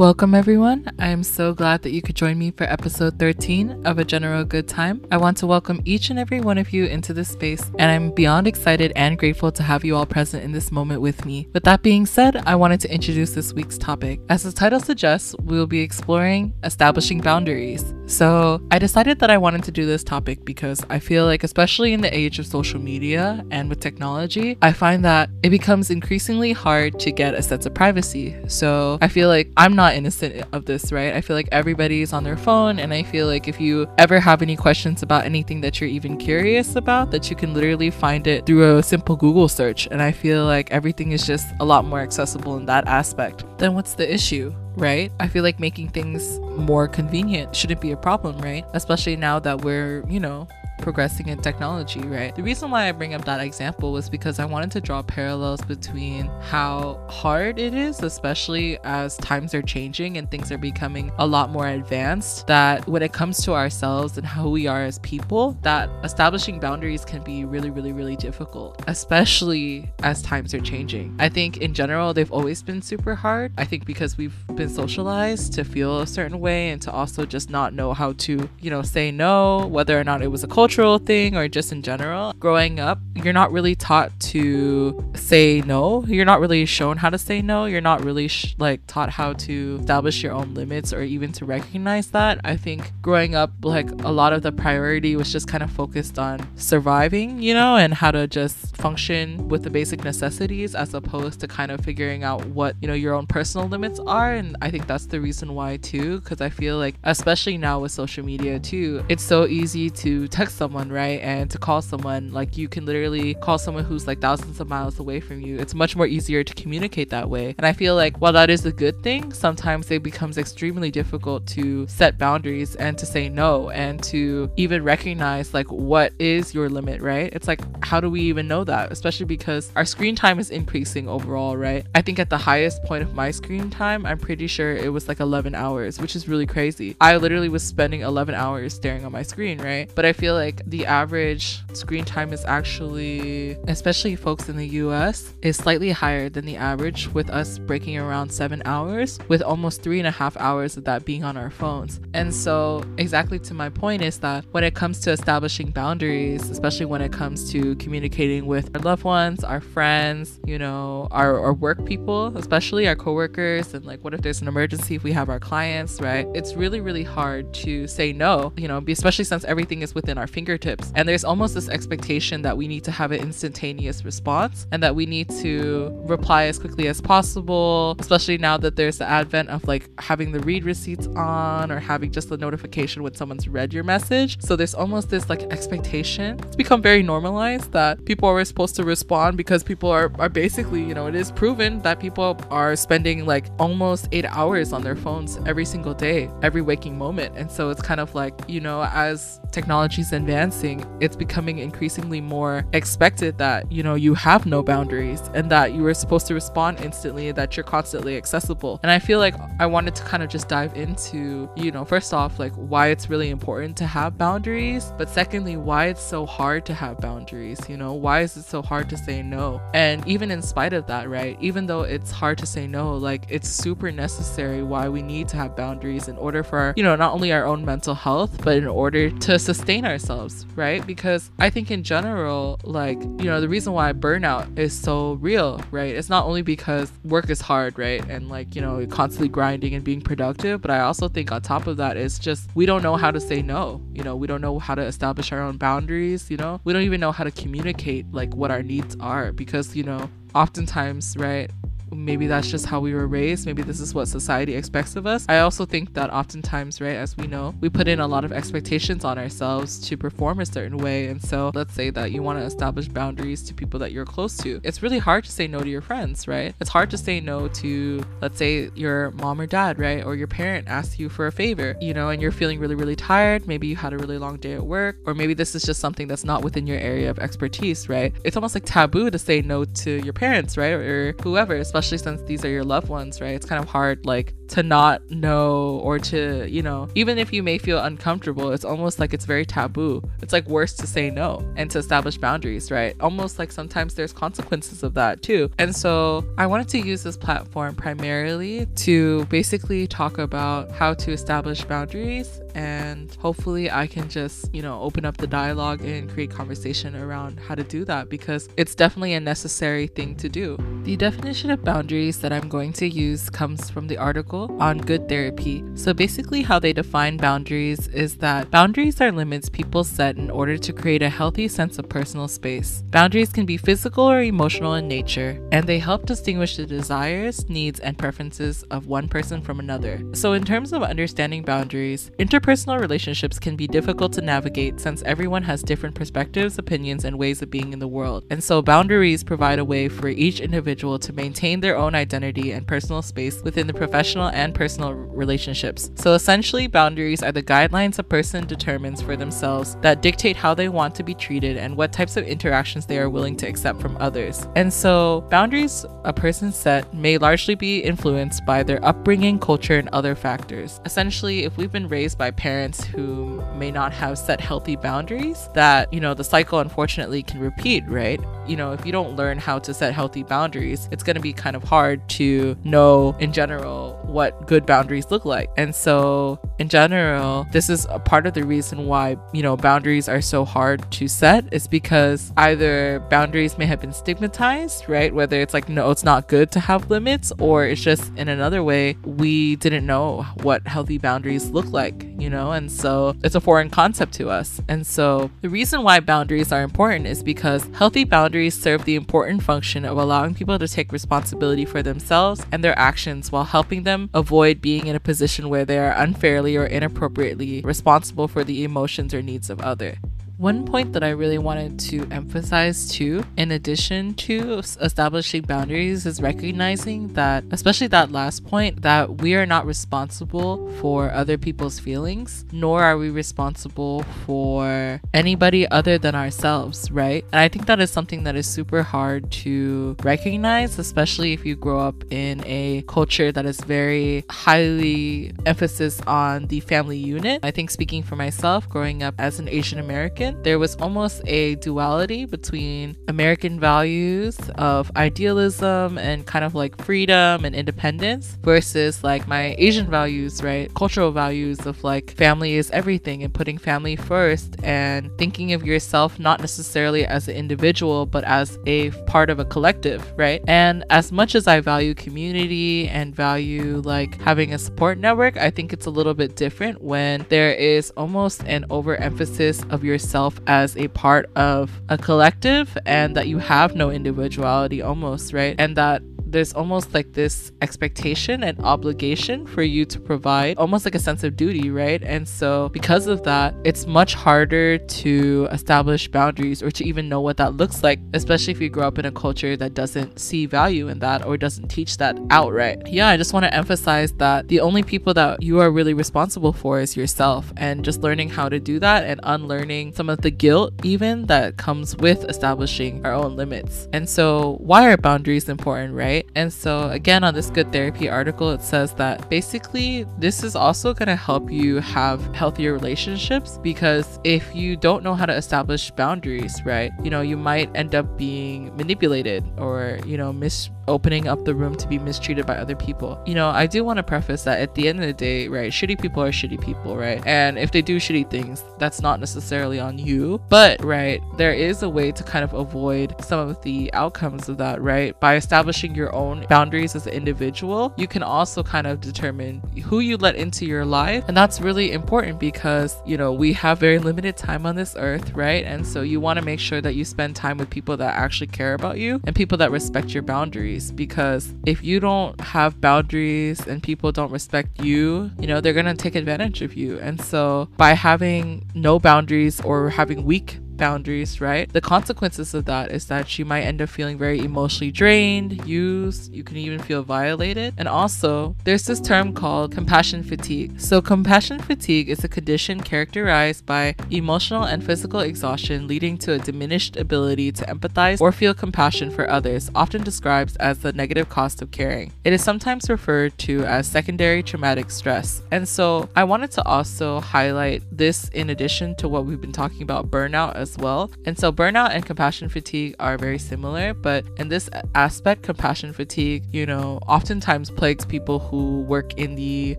Welcome, everyone. I am so glad that you could join me for episode 13 of A General Good Time. I want to welcome each and every one of you into this space, and I'm beyond excited and grateful to have you all present in this moment with me. With that being said, I wanted to introduce this week's topic. As the title suggests, we will be exploring establishing boundaries. So, I decided that I wanted to do this topic because I feel like, especially in the age of social media and with technology, I find that it becomes increasingly hard to get a sense of privacy. So, I feel like I'm not innocent of this, right? I feel like everybody's on their phone, and I feel like if you ever have any questions about anything that you're even curious about, that you can literally find it through a simple Google search. And I feel like everything is just a lot more accessible in that aspect. Then what's the issue? right? I feel like making things more convenient shouldn't be a problem, right? Especially now that we're, you know, progressing in technology, right? The reason why I bring up that example was because I wanted to draw parallels between how hard it is, especially as times are changing and things are becoming a lot more advanced, that when it comes to ourselves and how we are as people, that establishing boundaries can be really, really, really difficult, especially as times are changing. I think in general, they've always been super hard. I think because we've been socialized to feel a certain way and to also just not know how to, you know, say no, whether or not it was a culture cultural thing or just in general, growing up, you're not really taught to say no. You're not really shown how to say no. You're not really sh- like taught how to establish your own limits or even to recognize that. I think growing up, like a lot of the priority was just kind of focused on surviving, you know, and how to just function with the basic necessities as opposed to kind of figuring out what, you know, your own personal limits are. And I think that's the reason why too, because I feel like, especially now with social media too, it's so easy to text someone, right? And to call someone, like you can literally call someone who's like thousands of miles away from you. It's much more easier to communicate that way. And I feel like while that is a good thing, sometimes it becomes extremely difficult to set boundaries and to say no and to even recognize like what is your limit, right? It's like, how do we even know that? Especially because our screen time is increasing overall, right? I think at the highest point of my screen time, I'm pretty sure it was like 11 hours, which is really crazy. I literally was spending 11 hours staring on my screen, right? But I feel like like the average screen time is actually, especially folks in the US, is slightly higher than the average, with us breaking around seven hours, with almost three and a half hours of that being on our phones. And so, exactly to my point is that when it comes to establishing boundaries, especially when it comes to communicating with our loved ones, our friends, you know, our, our work people, especially our coworkers, and like what if there's an emergency if we have our clients, right? It's really, really hard to say no, you know, especially since everything is within our fingertips. And there's almost this expectation that we need to have an instantaneous response and that we need to reply as quickly as possible, especially now that there's the advent of like having the read receipts on or having just the notification when someone's read your message. So there's almost this like expectation. It's become very normalized that people are supposed to respond because people are, are basically, you know, it is proven that people are spending like almost eight hours on their phones every single day, every waking moment. And so it's kind of like, you know, as technology's advancing, it's becoming increasingly more expected that, you know, you have no boundaries and that you are supposed to respond instantly, that you're constantly accessible. And I feel like I wanted to kind of just dive into, you know, first off, like why it's really important to have boundaries, but secondly, why it's so hard to have boundaries, you know, why is it so hard to say no? And even in spite of that, right, even though it's hard to say no, like it's super necessary why we need to have boundaries in order for, our, you know, not only our own mental health, but in order to sustain ourselves, right? Because I think in general, like, you know, the reason why burnout is so real, right? It's not only because work is hard, right? And like, you know, constantly grinding and being productive, but I also think on top of that, it's just we don't know how to say no. You know, we don't know how to establish our own boundaries, you know? We don't even know how to communicate like what our needs are because, you know, oftentimes, right? Maybe that's just how we were raised. Maybe this is what society expects of us. I also think that oftentimes, right, as we know, we put in a lot of expectations on ourselves to perform a certain way. And so let's say that you want to establish boundaries to people that you're close to. It's really hard to say no to your friends, right? It's hard to say no to, let's say, your mom or dad, right? Or your parent asks you for a favor, you know, and you're feeling really, really tired. Maybe you had a really long day at work, or maybe this is just something that's not within your area of expertise, right? It's almost like taboo to say no to your parents, right? Or whoever, especially especially since these are your loved ones, right? It's kind of hard, like, to not know or to, you know, even if you may feel uncomfortable, it's almost like it's very taboo. It's like worse to say no and to establish boundaries, right? Almost like sometimes there's consequences of that too. And so I wanted to use this platform primarily to basically talk about how to establish boundaries and hopefully I can just, you know, open up the dialogue and create conversation around how to do that because it's definitely a necessary thing to do. The definition of boundaries that I'm going to use comes from the article on GoodTherapy. So basically, how they define boundaries is that boundaries are limits people set in order to create a healthy sense of personal space. Boundaries can be physical or emotional in nature, and they help distinguish the desires, needs, and preferences of one person from another. So, in terms of understanding boundaries, interpersonal relationships can be difficult to navigate since everyone has different perspectives, opinions, and ways of being in the world. And so, boundaries provide a way for each individual to maintain their own identity and personal space within the professional and personal relationships. So, essentially, boundaries are the guidelines a person determines for themselves that dictate how they want to be treated and what types of interactions they are willing to accept from others. And so, boundaries a person set may largely be influenced by their upbringing, culture, and other factors. Essentially, if we've been raised by parents who may not have set healthy boundaries, that, you know, the cycle unfortunately can repeat, right? You know, if you don't learn how to set healthy boundaries, it's going to be kind of hard to know in general what good boundaries look like. And so, in general, this is a part of the reason why, you know, boundaries are so hard to set is because either boundaries may have been stigmatized, right? Whether it's like, no, it's not good to have limits, or it's just in another way, we didn't know what healthy boundaries look like, you know? And so, it's a foreign concept to us. And so, the reason why boundaries are important is because healthy boundaries serve the important function of allowing people to take responsibility for themselves and their actions while helping them avoid being in a position where they are unfairly or inappropriately responsible for the emotions or needs of others. One point that I really wanted to emphasize too, in addition to establishing boundaries, is recognizing that, especially that last point, that we are not responsible for other people's feelings, nor are we responsible for anybody other than ourselves, right? And I think that is something that is super hard to recognize, especially if you grow up in a culture that is very highly emphasis on the family unit. I think speaking for myself, growing up as an Asian American, there was almost a duality between American values of idealism and kind of like freedom and independence versus like my Asian values, right? Cultural values of like family is everything and putting family first and thinking of yourself not necessarily as an individual but as a part of a collective, right? And as much as I value community and value like having a support network, I think it's a little bit different when there is almost an overemphasis of yourself yourself as a part of a collective and that you have no individuality almost, right? And that there's almost like this expectation and obligation for you to provide almost like a sense of duty, right? And so, because of that, it's much harder to establish boundaries or to even know what that looks like, especially if you grow up in a culture that doesn't see value in that or doesn't teach that outright. Yeah, I just want to emphasize that the only people that you are really responsible for is yourself, and just learning how to do that and unlearning some of the guilt, even that comes with establishing our own limits. And so, why are boundaries important, right? Right? And so, again, on this GoodTherapy article, it says that basically this is also going to help you have healthier relationships because if you don't know how to establish boundaries, right, you know, you might end up being manipulated or, you know, mis opening up the room to be mistreated by other people. You know, I do want to preface that at the end of the day, right, shitty people are shitty people, right? And if they do shitty things, that's not necessarily on you. But, right, there is a way to kind of avoid some of the outcomes of that, right? By establishing your own boundaries as an individual, you can also kind of determine who you let into your life. And that's really important because, you know, we have very limited time on this earth, right? And so you want to make sure that you spend time with people that actually care about you and people that respect your boundaries boundaries because if you don't have boundaries and people don't respect you, you know, they're going to take advantage of you. And so by having no boundaries or having weak boundaries, right? The consequences of that is that you might end up feeling very emotionally drained, used, you can even feel violated. And also, there's this term called compassion fatigue. So, compassion fatigue is a condition characterized by emotional and physical exhaustion leading to a diminished ability to empathize or feel compassion for others, often described as the negative cost of caring. It is sometimes referred to as secondary traumatic stress. And so, I wanted to also highlight this in addition to what we've been talking about burnout as well. And so, burnout and compassion fatigue are very similar, but in this aspect, compassion fatigue, you know, oftentimes plagues people who work in the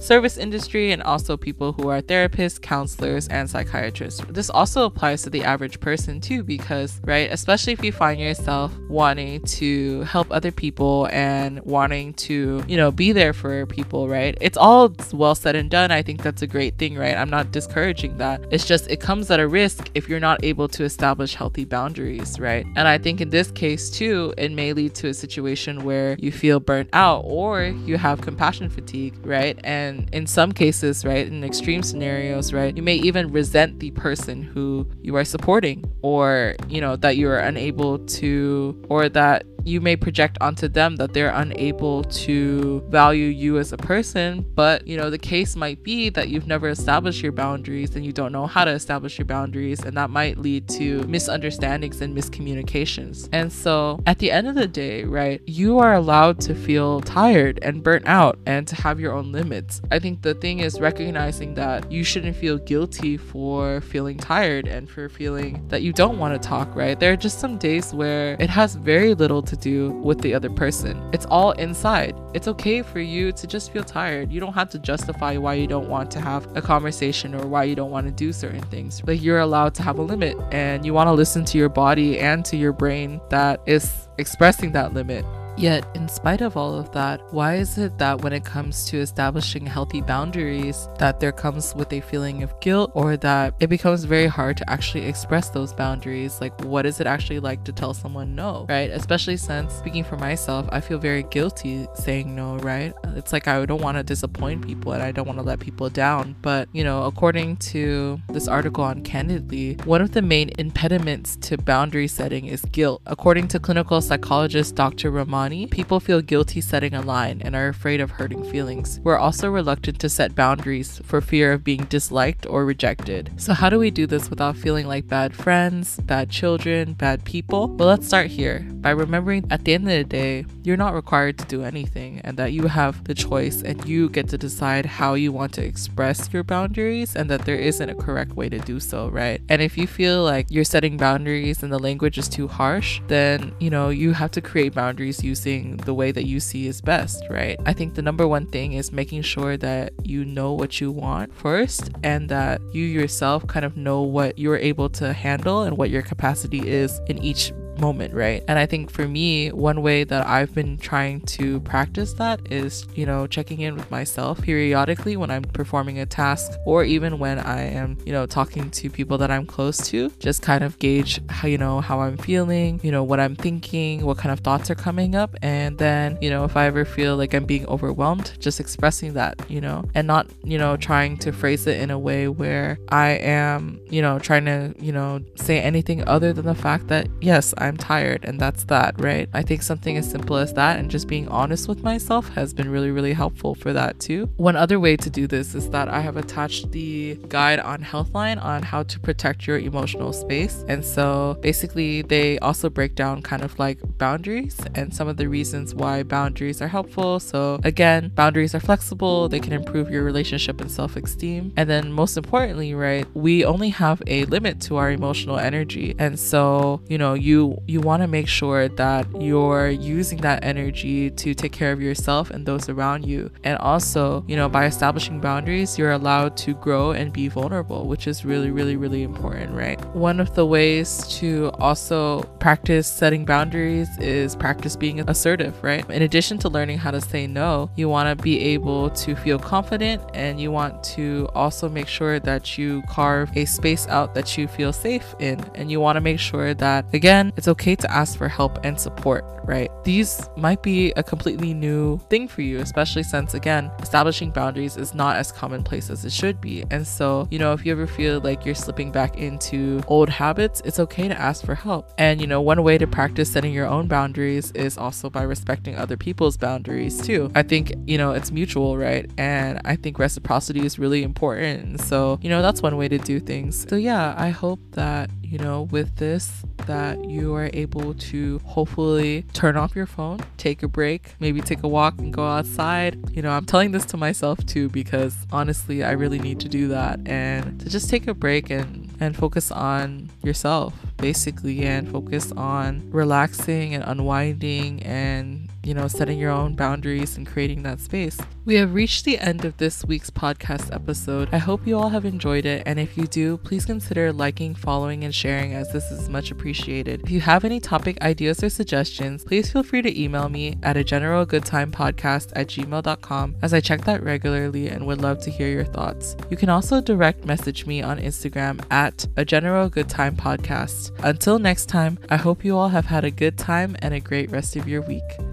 service industry and also people who are therapists, counselors, and psychiatrists. This also applies to the average person too, because, right, especially if you find yourself wanting to help other people and wanting to, you know, be there for people, right? It's all well said and done. I think that's a great thing, right? I'm not discouraging that. It's just it comes at a risk if you're not able to establish healthy boundaries, right? And I think in this case too, it may lead to a situation where you feel burnt out or you have compassion fatigue, right? And in some cases, right, in extreme scenarios, right, you may even resent the person who you are supporting or, you know, that you are unable to or that you may project onto them that they're unable to value you as a person but you know the case might be that you've never established your boundaries and you don't know how to establish your boundaries and that might lead to misunderstandings and miscommunications. And so at the end of the day right you are allowed to feel tired and burnt out and to have your own limits. I think the thing is recognizing that you shouldn't feel guilty for feeling tired and for feeling that you don't want to talk right? There are just some days where it has very little to do with the other person. It's all inside. It's okay for you to just feel tired. You don't have to justify why you don't want to have a conversation or why you don't want to do certain things. Like you're allowed to have a limit and you want to listen to your body and to your brain that is expressing that limit. Yet, in spite of all of that, why is it that when it comes to establishing healthy boundaries, that there comes with a feeling of guilt or that it becomes very hard to actually express those boundaries? Like, what is it actually like to tell someone no, right? Especially since, speaking for myself, I feel very guilty saying no, right? It's like I don't want to disappoint people and I don't want to let people down. But, you know, according to this article on Candidly, one of the main impediments to boundary setting is guilt. According to clinical psychologist Dr. Ramani people feel guilty setting a line and are afraid of hurting feelings. We're also reluctant to set boundaries for fear of being disliked or rejected. So, how do we do this without feeling like bad friends, bad children, bad people? Well, let's start here by remembering at the end of the day, you're not required to do anything and that you have the choice and you get to decide how you want to express your boundaries and that there isn't a correct way to do so, right? And if you feel like you're setting boundaries and the language is too harsh, then, you know, you have to create boundaries using the way that you see is best, right? I think the number one thing is making sure that you know what you want first and that you yourself kind of know what you're able to handle and what your capacity is in each moment, right? And I think for me, one way that I've been trying to practice that is, you know, checking in with myself periodically when I'm performing a task or even when I am, you know, talking to people that I'm close to, just kind of gauge how, you know, how I'm feeling, you know, what I'm thinking, what kind of thoughts are coming up. And then, you know, if I ever feel like I'm being overwhelmed, just expressing that, you know, and not, you know, trying to phrase it in a way where I am, you know, trying to, you know, say anything other than the fact that, yes, I'm tired, and that's that, right? I think something as simple as that and just being honest with myself has been really, really helpful for that too. One other way to do this is that I have attached the guide on Healthline on how to protect your emotional space. And so basically, they also break down kind of like boundaries and some of the reasons why boundaries are helpful. So, again, boundaries are flexible, they can improve your relationship and self esteem. And then, most importantly, right, we only have a limit to our emotional energy. And so, you know, you you want to make sure that you're using that energy to take care of yourself and those around you. And also, you know, by establishing boundaries, you're allowed to grow and be vulnerable, which is really, really, really important, right? One of the ways to also practice setting boundaries is practice being assertive, right? In addition to learning how to say no, you want to be able to feel confident and you want to also make sure that you carve a space out that you feel safe in. And you want to make sure that, again, it's okay to ask for help and support, right? These might be a completely new thing for you, especially since, again, establishing boundaries is not as commonplace as it should be. And so, you know, if you ever feel like you're slipping back into old habits, it's okay to ask for help. And, you know, one way to practice setting your own boundaries is also by respecting other people's boundaries too. I think, you know, it's mutual, right? And I think reciprocity is really important. So, you know, that's one way to do things. So, yeah, I hope that you know, with this, that you are able to hopefully turn off your phone, take a break, maybe take a walk and go outside. You know, I'm telling this to myself too because honestly, I really need to do that and to just take a break and and focus on yourself basically and focus on relaxing and unwinding and you know, setting your own boundaries and creating that space. We have reached the end of this week's podcast episode. I hope you all have enjoyed it, and if you do, please consider liking, following, and sharing as this is much appreciated. If you have any topic ideas or suggestions, please feel free to email me at a general good time podcast at gmail.com as I check that regularly and would love to hear your thoughts. You can also direct message me on Instagram at a general good time podcast. Until next time, I hope you all have had a good time and a great rest of your week.